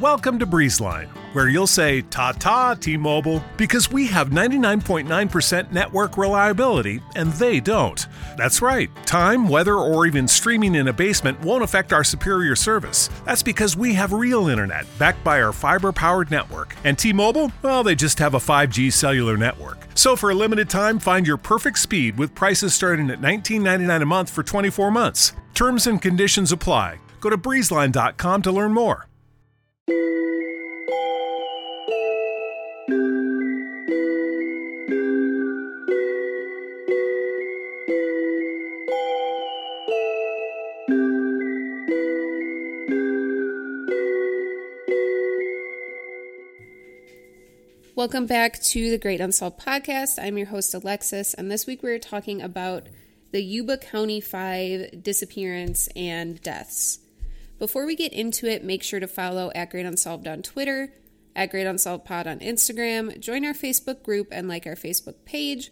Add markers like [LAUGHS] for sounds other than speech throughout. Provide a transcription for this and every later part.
Welcome to Breezeline, where you'll say ta ta T Mobile because we have 99.9% network reliability and they don't. That's right, time, weather, or even streaming in a basement won't affect our superior service. That's because we have real internet backed by our fiber powered network. And T Mobile, well, they just have a 5G cellular network. So for a limited time, find your perfect speed with prices starting at $19.99 a month for 24 months. Terms and conditions apply. Go to breezeline.com to learn more. Welcome back to the Great Unsolved Podcast. I'm your host, Alexis, and this week we're talking about the Yuba County 5 disappearance and deaths. Before we get into it, make sure to follow at Great Unsolved on Twitter, at Great Unsolved Pod on Instagram, join our Facebook group, and like our Facebook page,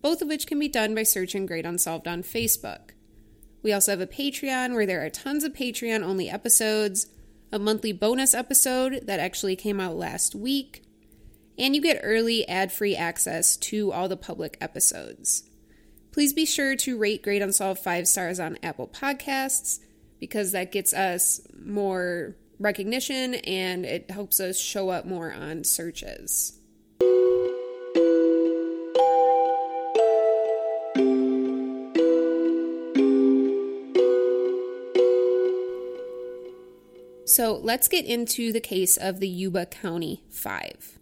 both of which can be done by searching Great Unsolved on Facebook. We also have a Patreon where there are tons of Patreon only episodes, a monthly bonus episode that actually came out last week, and you get early ad free access to all the public episodes. Please be sure to rate Great Unsolved five stars on Apple Podcasts because that gets us more recognition and it helps us show up more on searches. So let's get into the case of the Yuba County Five.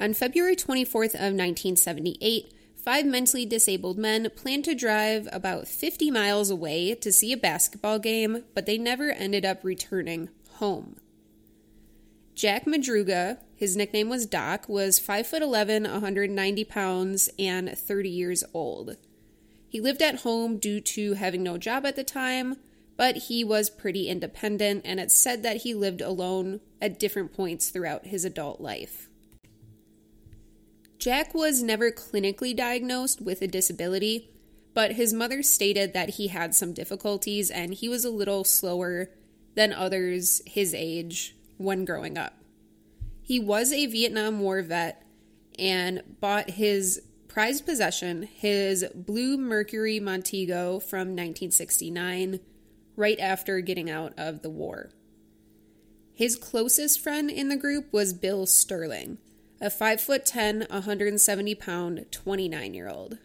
On February 24th of 1978, five mentally disabled men planned to drive about 50 miles away to see a basketball game, but they never ended up returning home. Jack Madruga, his nickname was Doc, was 5 foot 11, 190 pounds, and 30 years old. He lived at home due to having no job at the time, but he was pretty independent, and it's said that he lived alone at different points throughout his adult life. Jack was never clinically diagnosed with a disability, but his mother stated that he had some difficulties and he was a little slower than others his age when growing up. He was a Vietnam War vet and bought his prized possession, his blue Mercury Montego from 1969, right after getting out of the war. His closest friend in the group was Bill Sterling a 5 foot 10, 170 pound 29 year old.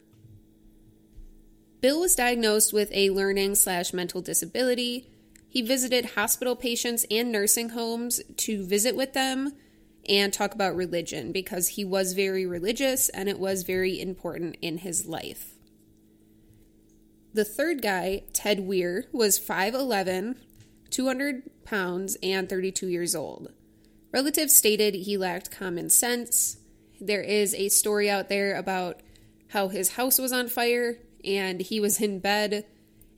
Bill was diagnosed with a learning slash mental disability. He visited hospital patients and nursing homes to visit with them and talk about religion because he was very religious and it was very important in his life. The third guy, Ted Weir, was 5'11, 200 pounds, and 32 years old. Relatives stated he lacked common sense. There is a story out there about how his house was on fire and he was in bed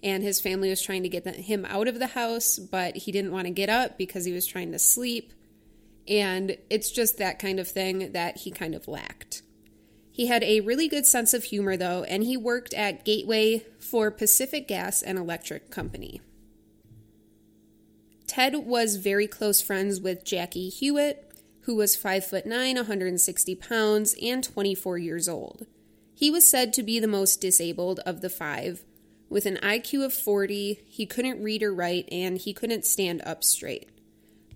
and his family was trying to get him out of the house, but he didn't want to get up because he was trying to sleep. And it's just that kind of thing that he kind of lacked. He had a really good sense of humor, though, and he worked at Gateway for Pacific Gas and Electric Company. Ted was very close friends with Jackie Hewitt, who was 5 foot 9, 160 pounds, and 24 years old. He was said to be the most disabled of the five. With an IQ of 40, he couldn't read or write, and he couldn't stand up straight.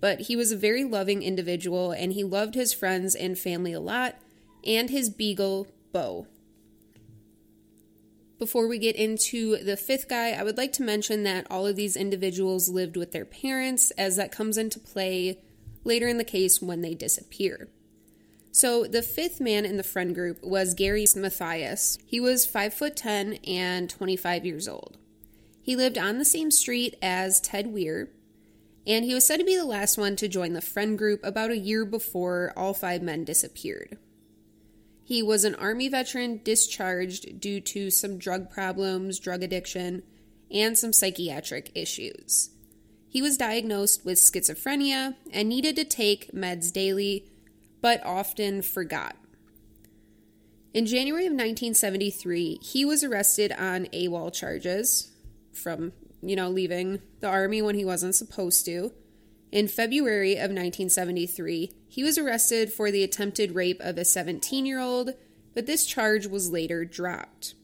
But he was a very loving individual, and he loved his friends and family a lot, and his beagle, Bo. Before we get into the fifth guy, I would like to mention that all of these individuals lived with their parents, as that comes into play later in the case when they disappear. So the fifth man in the friend group was Gary Mathias. He was 5 foot 10 and 25 years old. He lived on the same street as Ted Weir, and he was said to be the last one to join the friend group about a year before all five men disappeared. He was an Army veteran discharged due to some drug problems, drug addiction, and some psychiatric issues. He was diagnosed with schizophrenia and needed to take meds daily, but often forgot. In January of 1973, he was arrested on AWOL charges from, you know, leaving the Army when he wasn't supposed to. In February of 1973, he was arrested for the attempted rape of a 17 year old, but this charge was later dropped.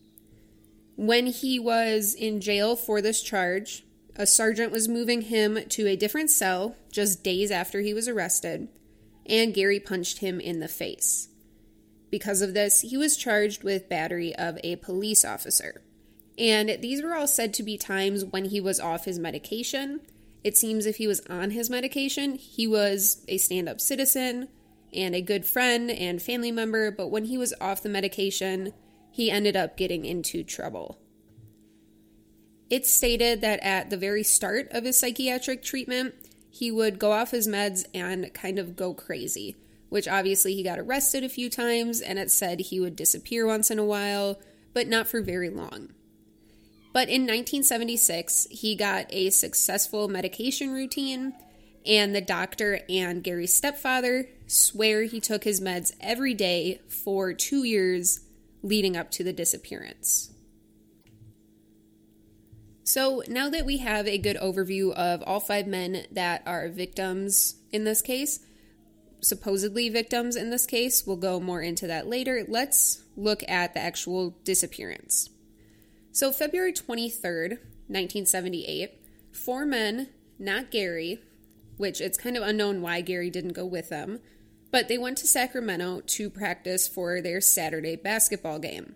When he was in jail for this charge, a sergeant was moving him to a different cell just days after he was arrested, and Gary punched him in the face. Because of this, he was charged with battery of a police officer. And these were all said to be times when he was off his medication. It seems if he was on his medication, he was a stand up citizen and a good friend and family member, but when he was off the medication, he ended up getting into trouble. It's stated that at the very start of his psychiatric treatment, he would go off his meds and kind of go crazy, which obviously he got arrested a few times and it said he would disappear once in a while, but not for very long. But in 1976, he got a successful medication routine, and the doctor and Gary's stepfather swear he took his meds every day for two years leading up to the disappearance. So, now that we have a good overview of all five men that are victims in this case, supposedly victims in this case, we'll go more into that later. Let's look at the actual disappearance. So, February 23rd, 1978, four men, not Gary, which it's kind of unknown why Gary didn't go with them, but they went to Sacramento to practice for their Saturday basketball game.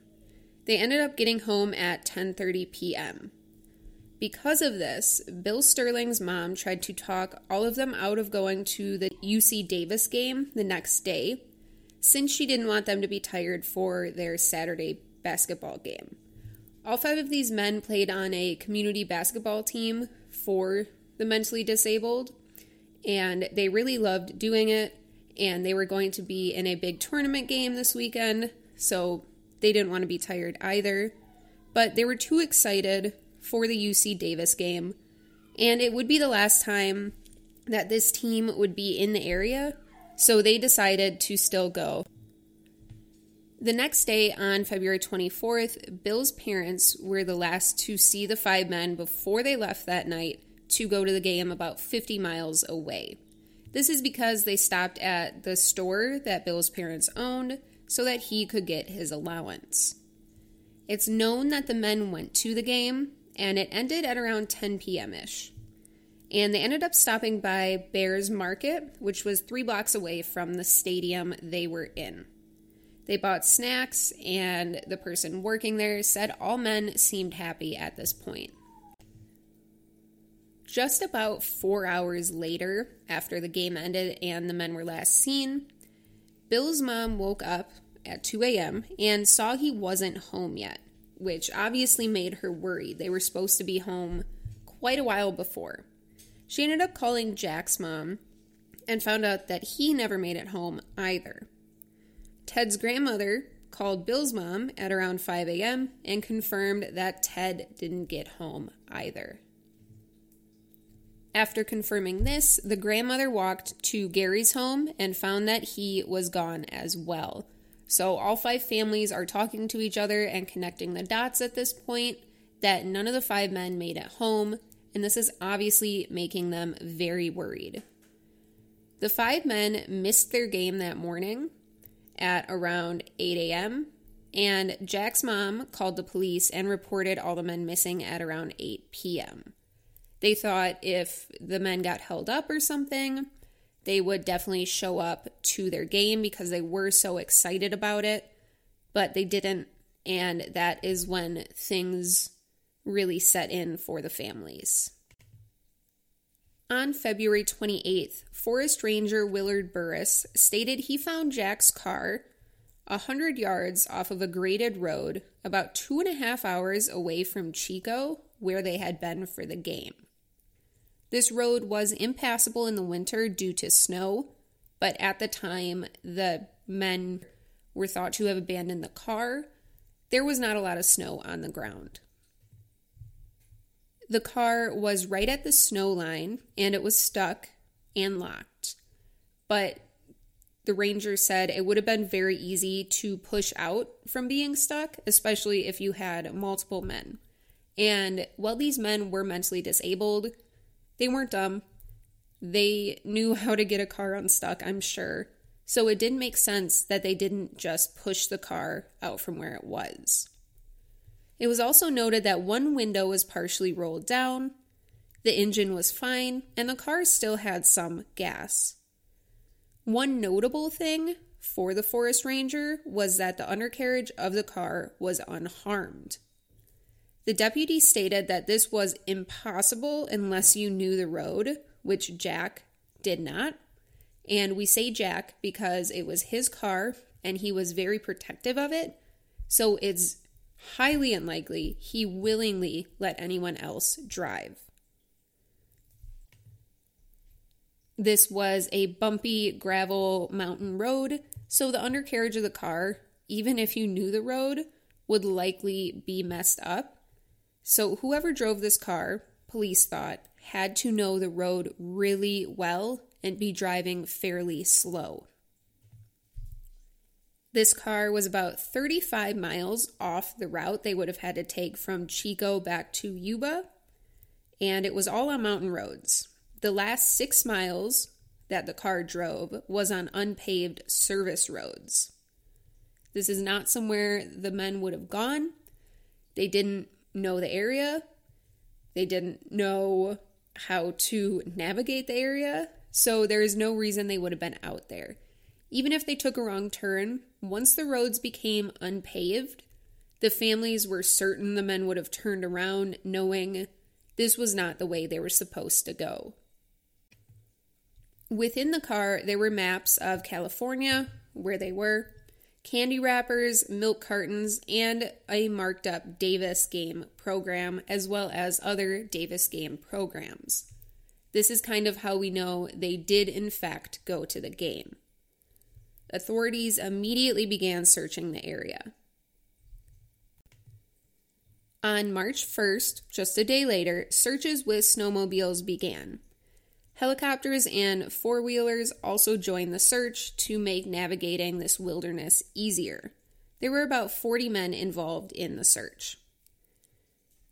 They ended up getting home at 10:30 p.m. Because of this, Bill Sterling's mom tried to talk all of them out of going to the UC Davis game the next day, since she didn't want them to be tired for their Saturday basketball game. All five of these men played on a community basketball team for the mentally disabled, and they really loved doing it. And they were going to be in a big tournament game this weekend, so they didn't want to be tired either. But they were too excited for the UC Davis game, and it would be the last time that this team would be in the area, so they decided to still go. The next day, on February 24th, Bill's parents were the last to see the five men before they left that night to go to the game about 50 miles away. This is because they stopped at the store that Bill's parents owned so that he could get his allowance. It's known that the men went to the game, and it ended at around 10 p.m. ish. And they ended up stopping by Bears Market, which was three blocks away from the stadium they were in. They bought snacks, and the person working there said all men seemed happy at this point. Just about four hours later, after the game ended and the men were last seen, Bill's mom woke up at 2 a.m. and saw he wasn't home yet, which obviously made her worried. They were supposed to be home quite a while before. She ended up calling Jack's mom and found out that he never made it home either. Ted's grandmother called Bill's mom at around 5 a.m. and confirmed that Ted didn't get home either. After confirming this, the grandmother walked to Gary's home and found that he was gone as well. So, all five families are talking to each other and connecting the dots at this point that none of the five men made it home, and this is obviously making them very worried. The five men missed their game that morning at around 8 a.m. And Jack's mom called the police and reported all the men missing at around 8 p.m. They thought if the men got held up or something, they would definitely show up to their game because they were so excited about it, but they didn't. And that is when things really set in for the families. On February 28th, Forest Ranger Willard Burris stated he found Jack's car a hundred yards off of a graded road about two and a half hours away from Chico, where they had been for the game. This road was impassable in the winter due to snow, but at the time the men were thought to have abandoned the car, there was not a lot of snow on the ground. The car was right at the snow line and it was stuck and locked. But the ranger said it would have been very easy to push out from being stuck, especially if you had multiple men. And while these men were mentally disabled, they weren't dumb. They knew [LAUGHS] how to get a car unstuck, I'm sure. So it didn't make sense that they didn't just push the car out from where it was. It was also noted that one window was partially rolled down, the engine was fine, and the car still had some gas. One notable thing for the forest ranger was that the undercarriage of the car was unharmed. The deputy stated that this was impossible unless you knew the road, which Jack did not. And we say Jack because it was his car and he was very protective of it. So it's highly unlikely he willingly let anyone else drive. This was a bumpy gravel mountain road, so the undercarriage of the car, even if you knew the road, would likely be messed up. So, whoever drove this car, police thought, had to know the road really well and be driving fairly slow. This car was about 35 miles off the route they would have had to take from Chico back to Yuba, and it was all on mountain roads. The last six miles that the car drove was on unpaved service roads. This is not somewhere the men would have gone. They didn't know the area, they didn't know how to navigate the area, so there is no reason they would have been out there. Even if they took a wrong turn, once the roads became unpaved, the families were certain the men would have turned around knowing this was not the way they were supposed to go. Within the car, there were maps of California, where they were, candy wrappers, milk cartons, and a marked up Davis game program, as well as other Davis game programs. This is kind of how we know they did, in fact, go to the game. Authorities immediately began searching the area. On March 1st, just a day later, searches with snowmobiles began. Helicopters and four wheelers also joined the search to make navigating this wilderness easier. There were about 40 men involved in the search.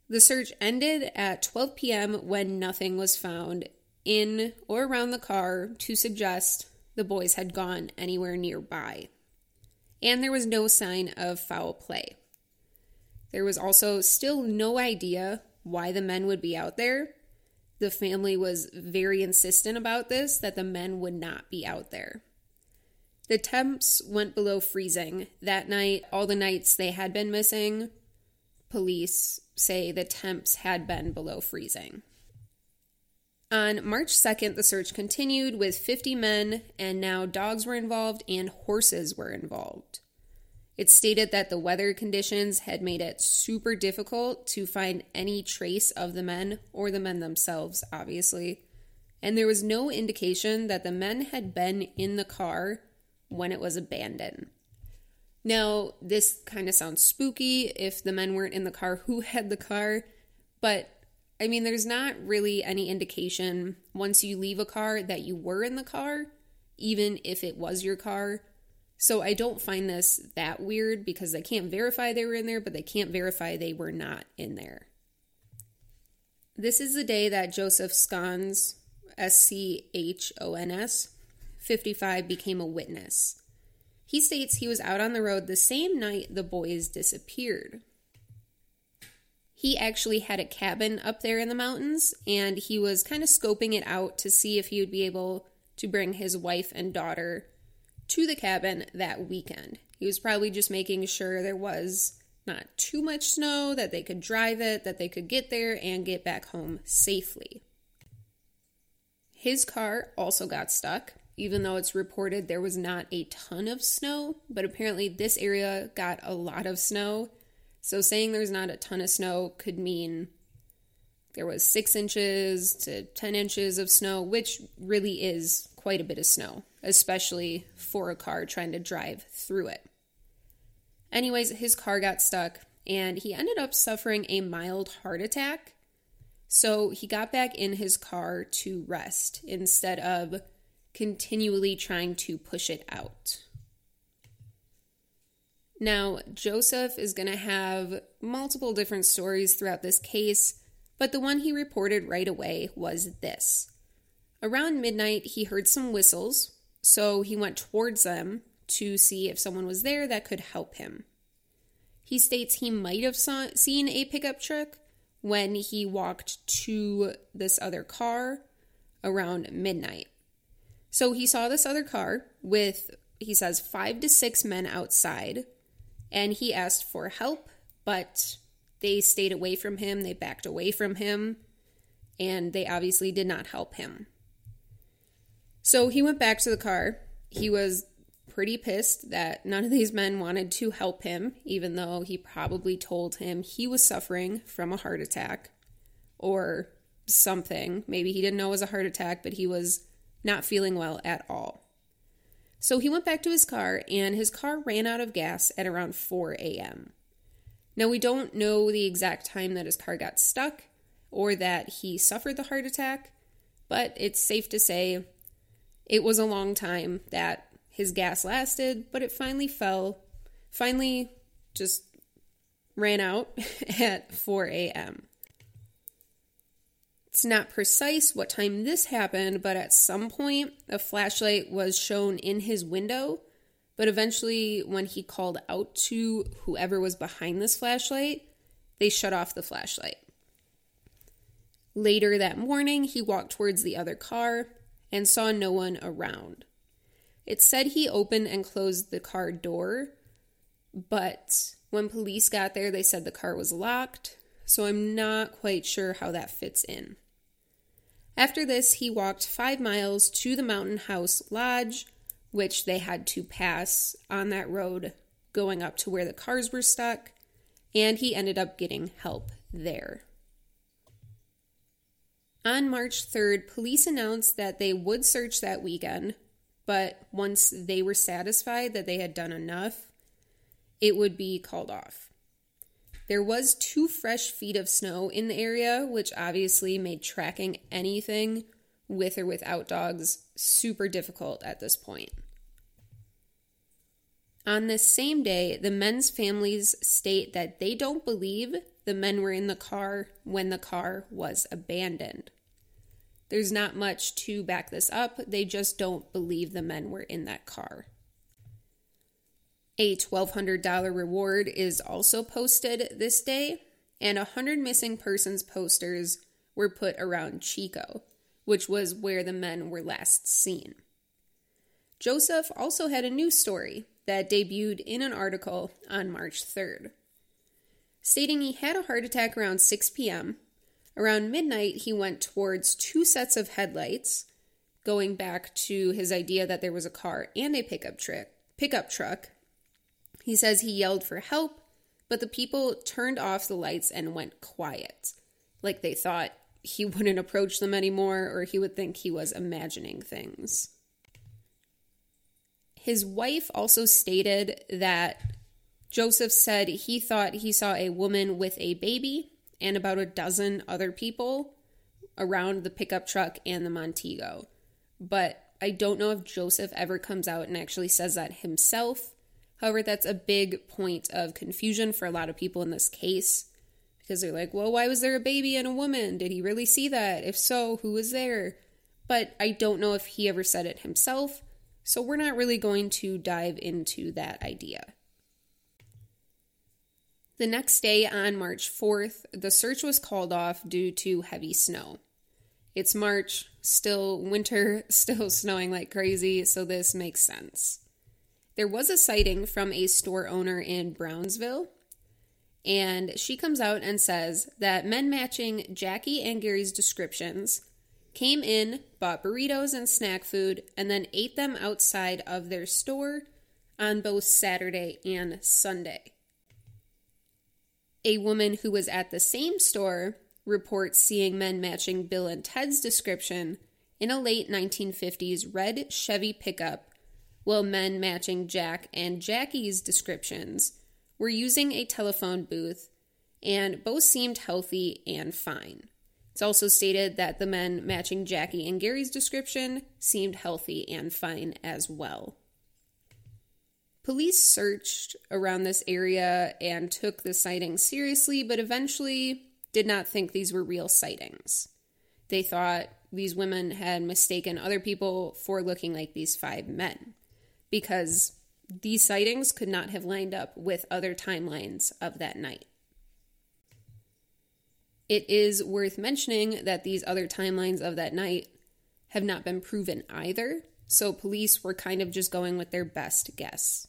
The search ended at 12 p.m. when nothing was found in or around the car to suggest the boys had gone anywhere nearby. And there was no sign of foul play. There was also still no idea why the men would be out there the family was very insistent about this that the men would not be out there. The temps went below freezing. That night, all the nights they had been missing, police say the temps had been below freezing. On March 2nd, the search continued with 50 men, and now dogs were involved and horses were involved. It stated that the weather conditions had made it super difficult to find any trace of the men or the men themselves, obviously. And there was no indication that the men had been in the car when it was abandoned. Now, this kind of sounds spooky if the men weren't in the car, who had the car? But I mean, there's not really any indication once you leave a car that you were in the car, even if it was your car. So I don't find this that weird because they can't verify they were in there, but they can't verify they were not in there. This is the day that Joseph Schons, S C H O N S, 55, became a witness. He states he was out on the road the same night the boys disappeared. He actually had a cabin up there in the mountains and he was kind of scoping it out to see if he would be able to bring his wife and daughter to the cabin that weekend. He was probably just making sure there was not too much snow, that they could drive it, that they could get there and get back home safely. His car also got stuck, even though it's reported there was not a ton of snow, but apparently this area got a lot of snow. So saying there's not a ton of snow could mean there was six inches to 10 inches of snow, which really is quite a bit of snow, especially for a car trying to drive through it. Anyways, his car got stuck and he ended up suffering a mild heart attack. So he got back in his car to rest instead of continually trying to push it out. Now, Joseph is going to have multiple different stories throughout this case, but the one he reported right away was this Around midnight, he heard some whistles, so he went towards them to see if someone was there that could help him. He states he might have saw, seen a pickup truck when he walked to this other car around midnight. So he saw this other car with, he says, five to six men outside, and he asked for help, but they stayed away from him, they backed away from him, and they obviously did not help him. So he went back to the car. He was pretty pissed that none of these men wanted to help him, even though he probably told him he was suffering from a heart attack or something. Maybe he didn't know it was a heart attack, but he was not feeling well at all. So he went back to his car, and his car ran out of gas at around 4 a.m. Now, we don't know the exact time that his car got stuck or that he suffered the heart attack, but it's safe to say it was a long time that his gas lasted, but it finally fell, finally just ran out [LAUGHS] at 4 a.m. It's not precise what time this happened, but at some point a flashlight was shown in his window. But eventually, when he called out to whoever was behind this flashlight, they shut off the flashlight. Later that morning, he walked towards the other car and saw no one around. It said he opened and closed the car door, but when police got there, they said the car was locked, so I'm not quite sure how that fits in. After this, he walked five miles to the Mountain House Lodge, which they had to pass on that road going up to where the cars were stuck, and he ended up getting help there. On March 3rd, police announced that they would search that weekend, but once they were satisfied that they had done enough, it would be called off. There was two fresh feet of snow in the area, which obviously made tracking anything with or without dogs super difficult at this point. On this same day, the men's families state that they don't believe the men were in the car when the car was abandoned. There's not much to back this up. They just don't believe the men were in that car. A $1,200 reward is also posted this day, and 100 missing persons posters were put around Chico, which was where the men were last seen. Joseph also had a news story that debuted in an article on March 3rd, stating he had a heart attack around 6 p.m. Around midnight, he went towards two sets of headlights, going back to his idea that there was a car and a pickup truck. Pickup truck. He says he yelled for help, but the people turned off the lights and went quiet, like they thought he [LAUGHS] wouldn't approach them anymore or he would think he was imagining things. His wife also stated that Joseph said he thought he saw a woman with a baby and about a dozen other people around the pickup truck and the Montego. But I don't know if Joseph ever comes out and actually says that himself. However, that's a big point of confusion for a lot of people in this case because they're like, well, why was there a baby and a woman? Did he really see that? If so, who was there? But I don't know if he ever said it himself, so we're not really going to dive into that idea. The next day, on March 4th, the search was called off due to heavy snow. It's March, still winter, [LAUGHS] still snowing like crazy, so this makes sense. There was a sighting from a store owner in Brownsville, and she comes out and says that men matching Jackie and Gary's descriptions came in, bought burritos and snack food, and then ate them outside of their store on both Saturday and Sunday. A woman who was at the same store reports seeing men matching Bill and Ted's description in a late 1950s red Chevy pickup, while men matching Jack and Jackie's descriptions were using a telephone booth, and both seemed healthy and fine. It's also stated that the men matching Jackie and Gary's description seemed healthy and fine as well. Police searched around this area and took the sightings seriously, but eventually did not think these were real sightings. They thought these women had mistaken other people for looking like these five men because these sightings could not have lined up with other timelines of that night. It is worth mentioning that these other timelines of that night have not been proven either, so police were kind of just going with their best guess.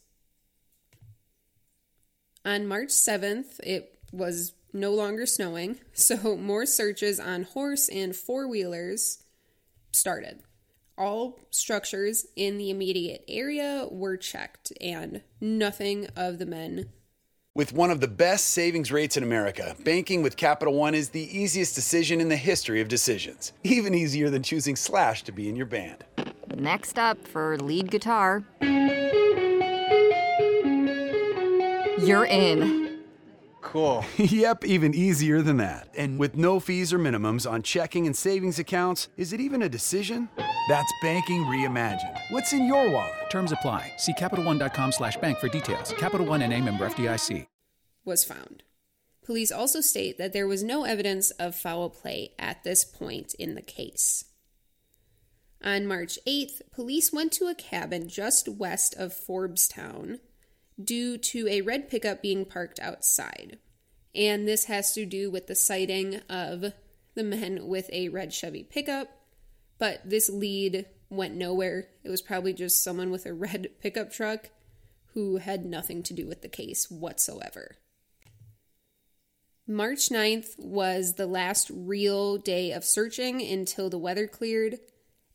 On March 7th, it was no longer snowing, [LAUGHS] so more searches on horse and four wheelers started. All structures in the immediate area were checked, and nothing of the men. With one of the best savings rates in America, banking with Capital One is the easiest decision in the history of decisions. Even easier than choosing Slash to be in your band. Next up for lead guitar. You're in. Cool. [LAUGHS] yep, even easier than that. And with no fees or minimums on checking and savings accounts, is it even a decision? That's banking reimagined. What's in your wallet? Terms apply. See CapitalOne.com slash bank for details. Capital One and a member FDIC. Was found. Police also state that there was no evidence of foul play at this point in the case. On March 8th, police went to a cabin just west of Forbestown due to a red pickup being parked outside. And this has to do with the sighting of the men with a red Chevy pickup. But this lead went nowhere. It was probably just someone with a [LAUGHS] red pickup truck who had nothing to do with the case whatsoever. March 9th was the last real day of searching until the weather cleared,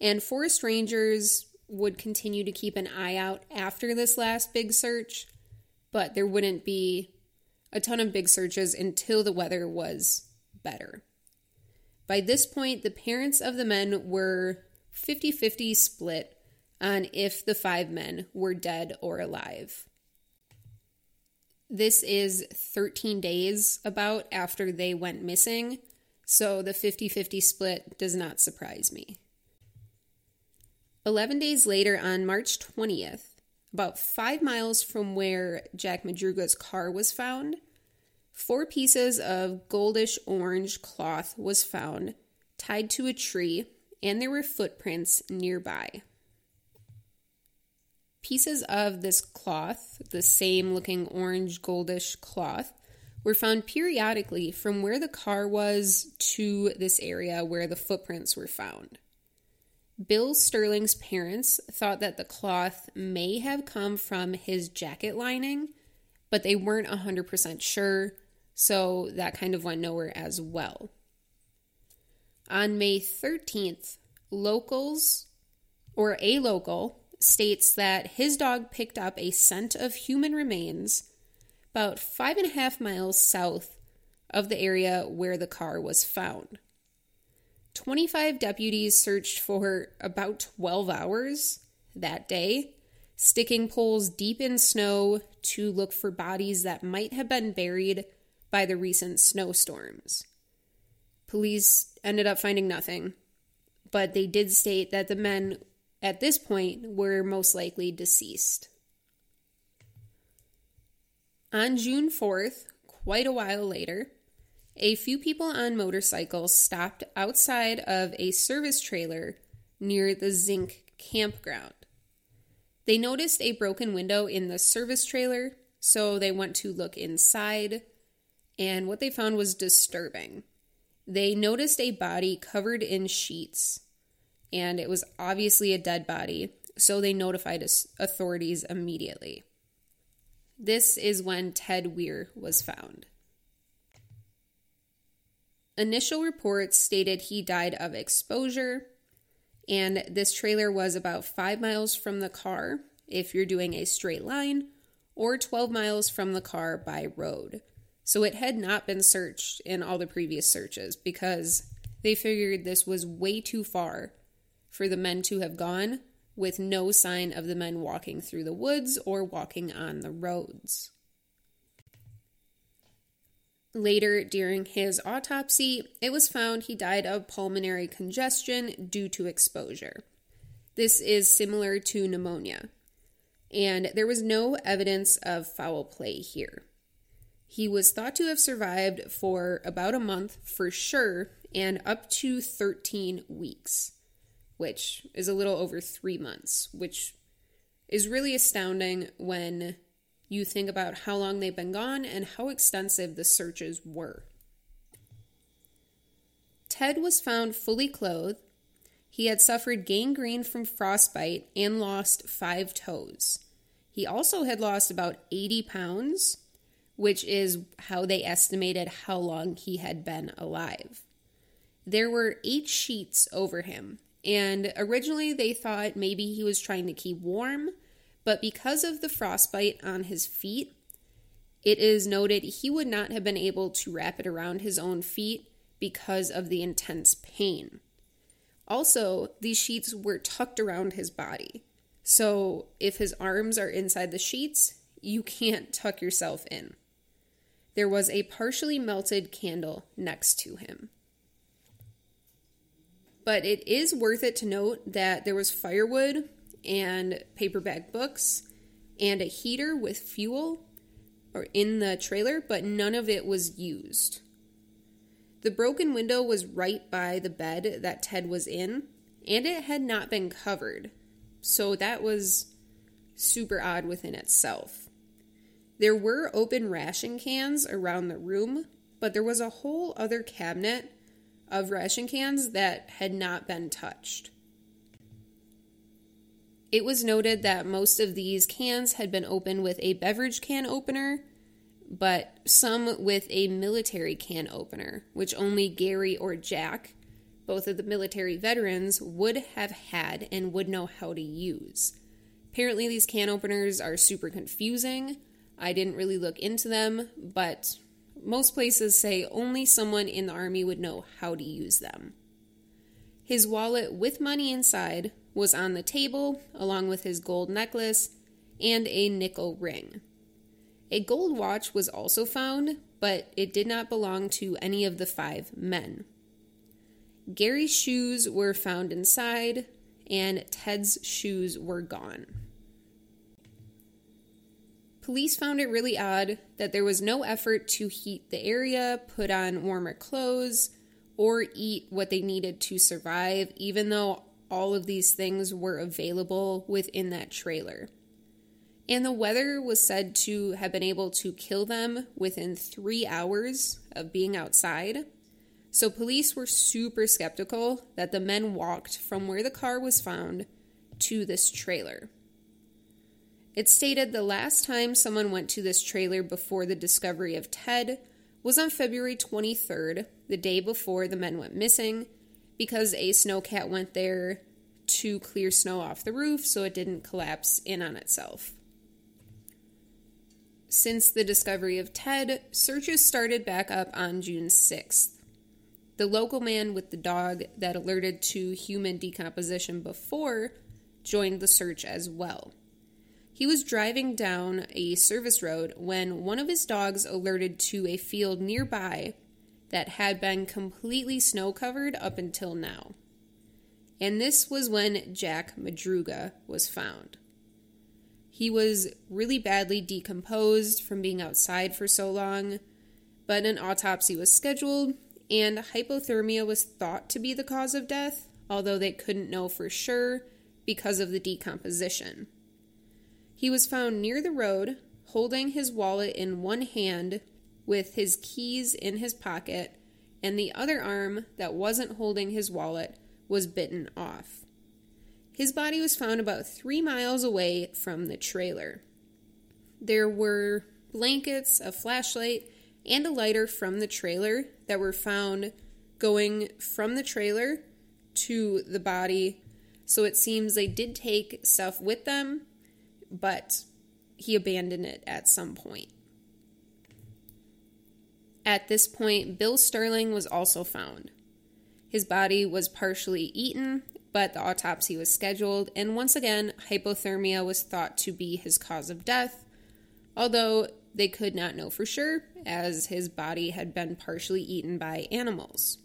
and forest rangers would continue to keep an eye out after this last big search, but there wouldn't be a ton of big searches until the weather was better. By this point, the parents of the men were 50 50 split on if the five men were dead or alive. This is 13 days about after they went missing, so the 50 50 split does not surprise me. 11 days later, on March 20th, about five miles from where Jack Madruga's car was found, four pieces of goldish orange cloth was found tied to a tree, and there were footprints nearby. Pieces of this cloth, the same looking orange goldish cloth, were found periodically from where the car was to this area where the footprints were found. Bill Sterling's parents thought that the cloth may have come from his jacket lining, but they weren't 100% sure, so that kind of went nowhere as well. On May 13th, locals, or a local, states that his dog picked up a scent of human remains about five and a half miles south of the area where the car was found. 25 deputies searched for about 12 hours that day, sticking poles deep in snow to look for bodies that might have been buried by the recent snowstorms. Police ended up finding nothing, but they did state that the men at this point were most likely deceased. On June 4th, quite a while later, a few people on motorcycles stopped outside of a service trailer near the Zinc campground. They noticed a broken window in the service trailer, so they went to look inside, and what they found was disturbing. They noticed a body covered in sheets, and it was obviously a dead body, so they notified authorities immediately. This is when Ted Weir was found. Initial reports stated he died of exposure, and this trailer was about five miles from the car if you're doing a straight line, or 12 miles from the car by road. So it had not been searched in all the previous searches because they figured this was way too far for the men to have gone with no sign of the men walking through the woods or walking on the roads. Later, during his autopsy, it was found he died of pulmonary congestion due to exposure. This is similar to pneumonia, and there was no evidence of foul play here. He was thought to have survived for about a month for sure and up to 13 weeks, which is a little over three months, which is really astounding when you think about how long they've been gone and how extensive the searches were. Ted was found fully clothed. He had suffered gangrene from frostbite and lost five toes. He also had lost about 80 pounds, which is how they estimated how long he had been alive. There were eight sheets over him, and originally they thought maybe he was trying to keep warm, but because of the frostbite on his feet, it is noted he would not have been able to wrap it around his own feet because of the intense pain. Also, these sheets were tucked around his body. So, if his arms are inside the sheets, you can't tuck yourself in. There was a partially melted candle next to him. But it is worth it to note that there was firewood and paperback books and a heater with fuel or in the trailer, but none of it was used. The broken window was right by the bed that Ted was in, and it had not been covered. So that was super odd within itself. There were open ration cans around the room, but there was a whole other cabinet of ration cans that had not been touched. It was noted that most of these cans had been opened with a beverage can opener, but some with a military can opener, which only Gary or Jack, both of the military veterans, would have had and would know how to use. Apparently, these can openers are super confusing. I didn't really look into them, but most places say only someone in the army would know how to use them. His wallet with money inside was on the table, along with his gold necklace and a nickel ring. A gold watch was also found, but it did not belong to any of the five men. Gary's shoes were found inside, and Ted's shoes were gone. Police found it really odd that there was no effort to heat the area, put on warmer clothes, or eat what they needed to survive, even though all of these things were available within that trailer. And the weather was said to have been able to kill them within three hours of being outside. So police were super skeptical that the men walked from where the car was found to this trailer. It stated the last time someone went to this trailer before the discovery of Ted was on February 23rd, the day before the men went missing, because a snowcat went there to clear snow off the roof so it didn't collapse in on itself. Since the discovery of Ted, searches started back up on June 6th. The local man with the dog that alerted to human decomposition before joined the search as well. He was driving down a service road when one of his dogs alerted to a field nearby that had been completely snow covered up until now. And this was when Jack Madruga was found. He was really badly decomposed from being outside for so long, but an autopsy was scheduled, and hypothermia was thought to be the cause of death, although they couldn't know for sure because of the decomposition. He was found near the road, holding his wallet in one hand with his keys in his pocket, and the other arm that wasn't holding his wallet was bitten off. His body was found about three miles away from the trailer. There were blankets, a flashlight, and a lighter from the trailer that were found going from the trailer to the body. So it seems they did take stuff with them, but he abandoned it at some point. At this point, Bill Sterling was also found. His body was partially eaten, but the autopsy was scheduled, and once again, hypothermia was thought to be his cause of death, although they could not know for sure, as his body had been partially eaten by animals.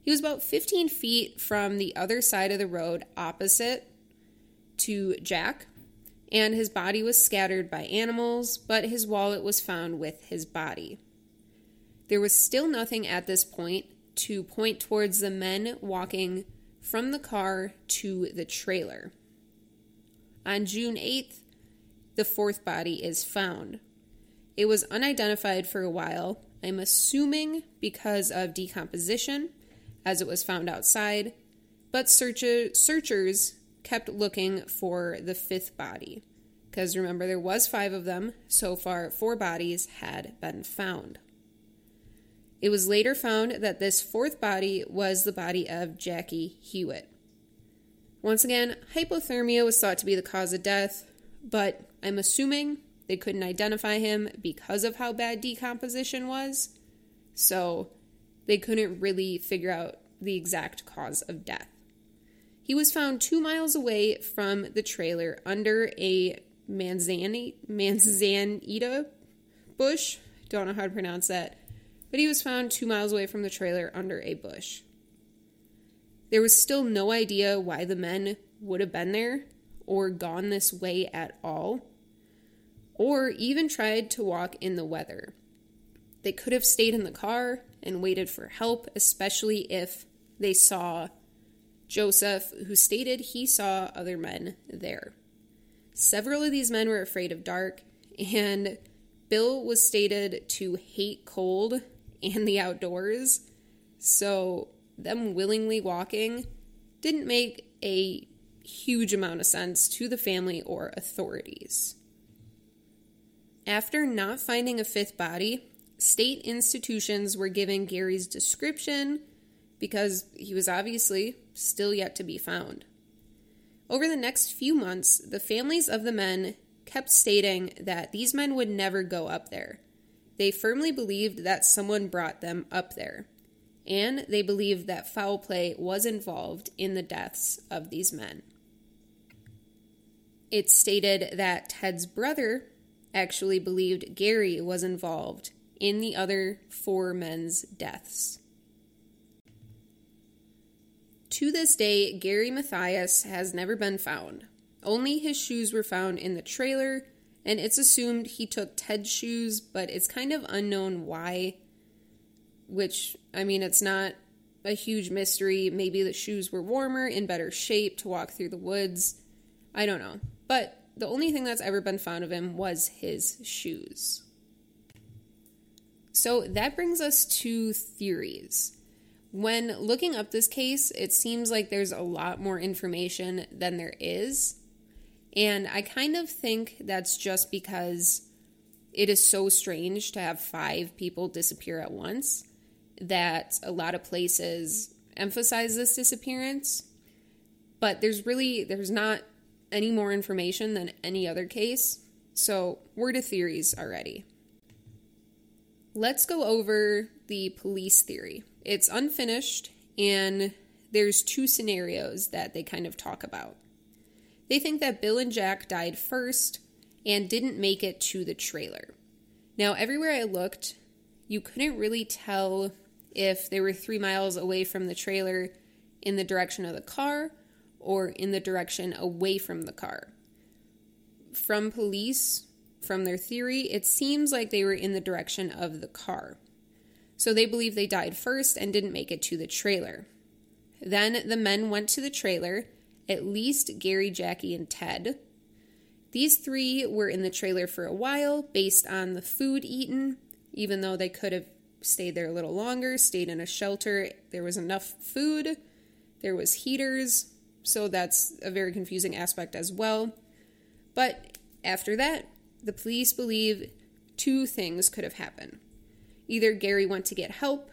He was about 15 feet from the other side of the road opposite to Jack, and his body was scattered by animals, but his wallet was found with his body. There was still nothing at this point to point towards the men walking from the car to the trailer. On June 8th, the fourth body is found. It was unidentified for a while, I'm assuming because of decomposition, as it was found outside, but searcher, searchers kept looking for the fifth body. Because remember, there was five of them. So far, four bodies had been found. It was later found that this fourth body was the body of Jackie Huett. Once again, hypothermia was thought to be the cause of death, but I'm assuming they couldn't identify him because of how bad decomposition was. So they couldn't really figure out the exact cause of death. He was found two miles away from the trailer under a manzani- manzanita bush. Don't know how to pronounce that. But he was found two miles away from the trailer under a bush. There was still no idea why the men would have been there or gone this way at all, or even tried to walk in the weather. They could have stayed in the car and waited for help, especially if they saw Joseph, who stated he saw other men there. Several of these men were afraid of dark, and Bill was stated to hate cold and the outdoors, so them willingly walking didn't make a huge amount of sense to the family or authorities. After not finding a fifth body, state institutions were given Gary's description because he was obviously still yet to be found. Over the next few months, the families of the men kept stating that these men would never go up there. They firmly believed that someone brought them up there, and they believed that foul play was involved in the deaths of these men. It stated that Ted's brother actually believed Gary was involved in the other four men's deaths. To this day, Gary Mathias has never been found. Only his shoes were found in the trailer and it's assumed he took Ted's shoes, but it's kind of unknown why. Which, I mean, it's not a huge mystery. Maybe the shoes were warmer, in better shape to walk through the woods. I don't know. But the only thing that's ever been found of him was his shoes. So that brings us to theories. When looking up this case, it seems like there's a lot more information than there is. And I kind of think that's just because it is so strange to have five people disappear at once that a lot of places emphasize this disappearance. But there's really there's not any more information than any other case. So, we're to theories already. Let's go over the police theory. It's unfinished and there's two scenarios that they kind of talk about. They think that Bill and Jack died first and didn't make it to the trailer. Now, everywhere I looked, you couldn't really tell if they were three miles away from the trailer in the direction of the car or in the direction away from the car. From police, from their theory, it seems like they were in the direction of the car. So they believe they died first and didn't make it to the trailer. Then the men went to the trailer at least Gary, Jackie, and Ted. These three were in the trailer for a while based on the food eaten, even though they could have stayed there a little longer, stayed in a shelter. There was enough food, there was heaters, so that's a very confusing aspect as well. But after that, the police believe two things could have happened. Either Gary went to get help,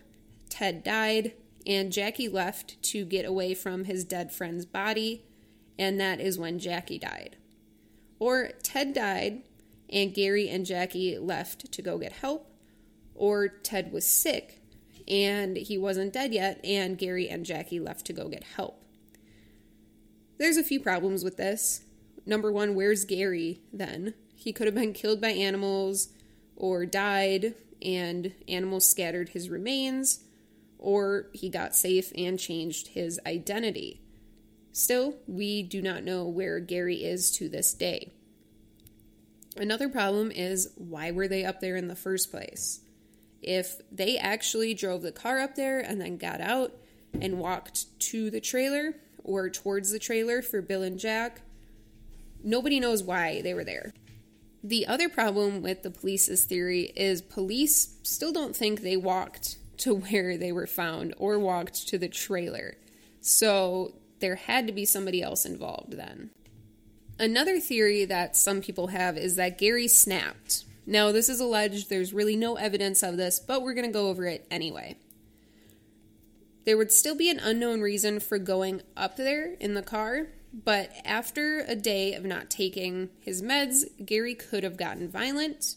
Ted died, and Jackie left to get away from his dead friend's body, and that is when Jackie died. Or Ted died, and Gary and Jackie left to go get help, or Ted was sick and he wasn't dead yet, and Gary and Jackie left to go get help. There's a few problems with this. Number one, where's Gary then? He could have been killed by animals or died, and animals scattered his remains or he got safe and changed his identity. Still, we do not know where Gary is to this day. Another problem is why were they up there in the first place? If they actually drove the car up there and then got out and walked to the trailer or towards the trailer for Bill and Jack, nobody knows why they were there. The other problem with the police's theory is police still don't think they walked to [LAUGHS] where they were found or walked to the trailer. So there had to be somebody else involved then. Another theory that some people have is that Gary snapped. Now, this is alleged, there's really no evidence of this, but we're going to go over it anyway. There would still be an unknown reason for going up there in the car, but after a day of not taking his meds, Gary could have gotten violent.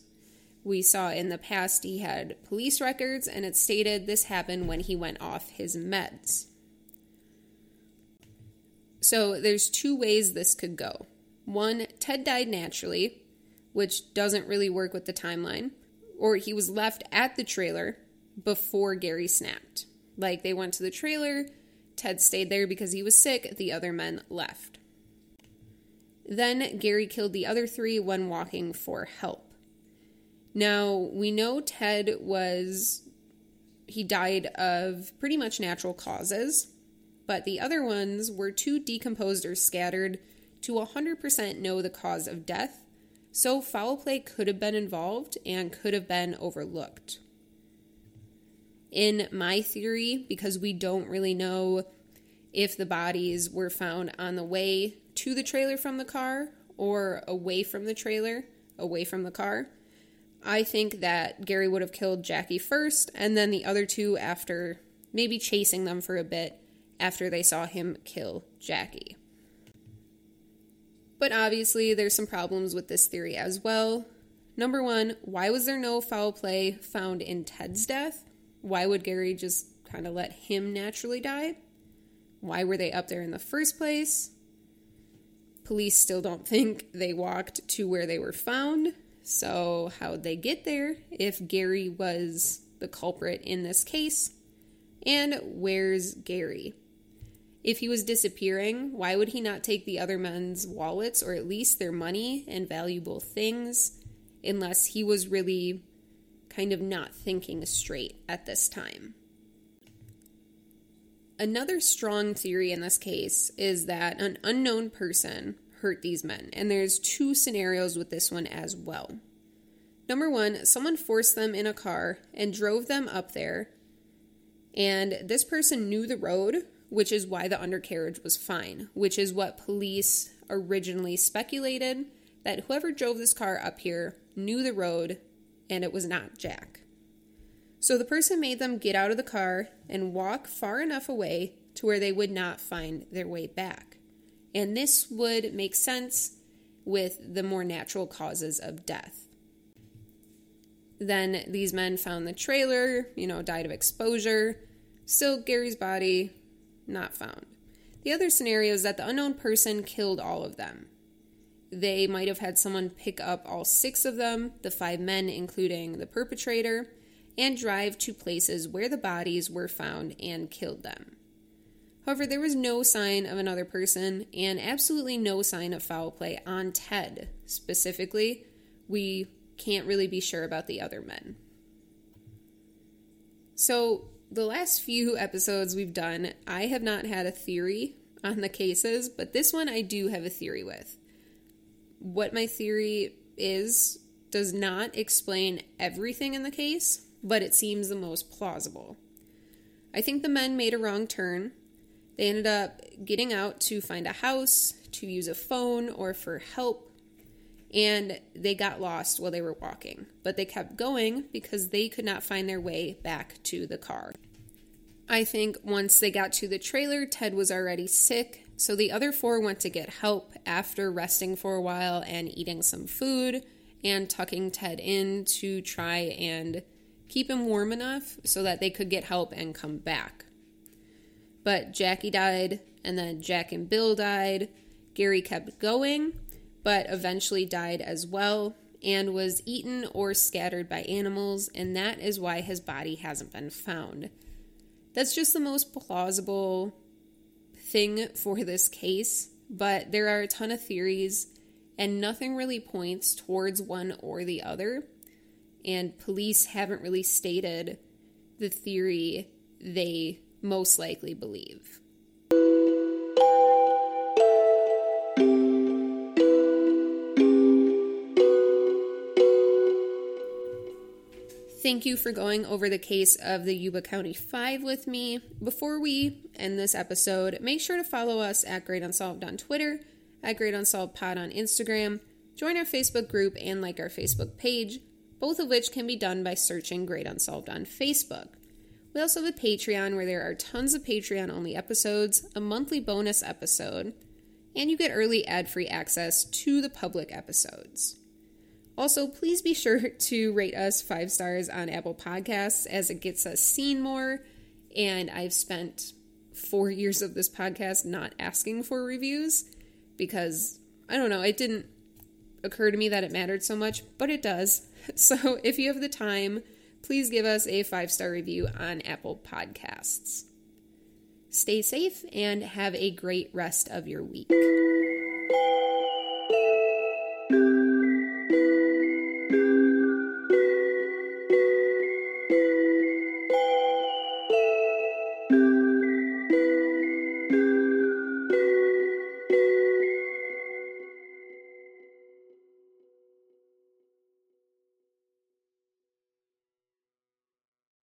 We saw in the past he had police records, and it stated this happened when he went off his meds. So there's two ways this could go. One, Ted died naturally, which doesn't really work with the timeline, or he was left at the trailer before Gary snapped. Like they went to the trailer, Ted stayed there because he was sick, the other men left. Then Gary killed the other three when walking for help. Now, we know Ted was. He died of pretty much natural causes but the other ones were too decomposed or scattered to 100% know the cause of death, so foul play could have been involved and could have been overlooked. In my theory, because we don't really know if the bodies were found on the way to the trailer from the car or away from the trailer, away from the car, I think that Gary would have killed Jackie first and then the other two after maybe chasing them for a bit after they saw him kill Jackie. But obviously, there's some problems with this theory as well. Number one, why was there no foul play found in Ted's death? Why would Gary just kind of let him naturally die? Why were they up there in the first place? Police still don't [LAUGHS] think they walked to where they were found. So, how'd they get there if Gary was the culprit in this case? And where's Gary? If he was disappearing, why would he not take the other men's wallets or at least their money and valuable things unless he was really kind of not thinking straight at this time? Another strong theory in this case is that an unknown person hurt these men, and there's two scenarios with this one as well. Number one, someone forced them in a car and drove them up there, and this person knew the road which is why the undercarriage was fine, which is what police originally speculated that whoever drove this car up here knew the road and it was not Jack. So the person made them get out of the car and walk far enough away to where they would not find their way back. And this would make sense with the more natural causes of death. Then these men found the trailer, you know, died of exposure. Still, Gary's body not found. The other scenario is that the unknown person killed all of them. They might have had someone pick up all six of them, the five men, including the perpetrator, and drive to places where the bodies were found and killed them. However, there was no sign of another person and absolutely no sign of foul play on Ted. Specifically, we can't really be sure about the other men. So, the last few episodes we've done, I have not had a theory on the cases, but this one I do have a theory with. What my theory is does not explain everything in the case, but it seems the most plausible. I think the men made a wrong turn. They ended up getting out to find a house, to use a phone, or for help, and they got lost while they were walking. But they kept going because they could not find their way back to the car. I think once they got to the trailer, Ted was already sick, so the other four went to get help after resting for a while and eating some food and tucking Ted in to try and keep him warm enough so that they could get help and come back. But Jackie died, and then Jack and Bill died. Gary kept going, but eventually died as well and was eaten or scattered by animals, and that is why his body hasn't been found. That's just the most plausible thing for this case, but there are a ton of theories, and nothing really points towards one or the other. And police haven't really stated the theory they most likely believe. Thank you for going over the case of the Yuba County 5 with me. Before we end this episode, make sure to follow us at Great Unsolved on Twitter, at Great Unsolved Pod on Instagram, join our Facebook group, and like our Facebook page, both of which can be done by searching Great Unsolved on Facebook. We also have a Patreon where there are tons of Patreon only episodes, a monthly bonus episode, and you get early ad free access to the public episodes. Also, please be sure [LAUGHS] to rate us five stars on Apple Podcasts as it gets us seen more. And I've spent four years of this podcast not asking for reviews because I don't know, it didn't occur to me that it mattered so much, but it does. [LAUGHS] So if you have the time, please give us a five star review on Apple Podcasts. Stay safe and have a great rest of your week.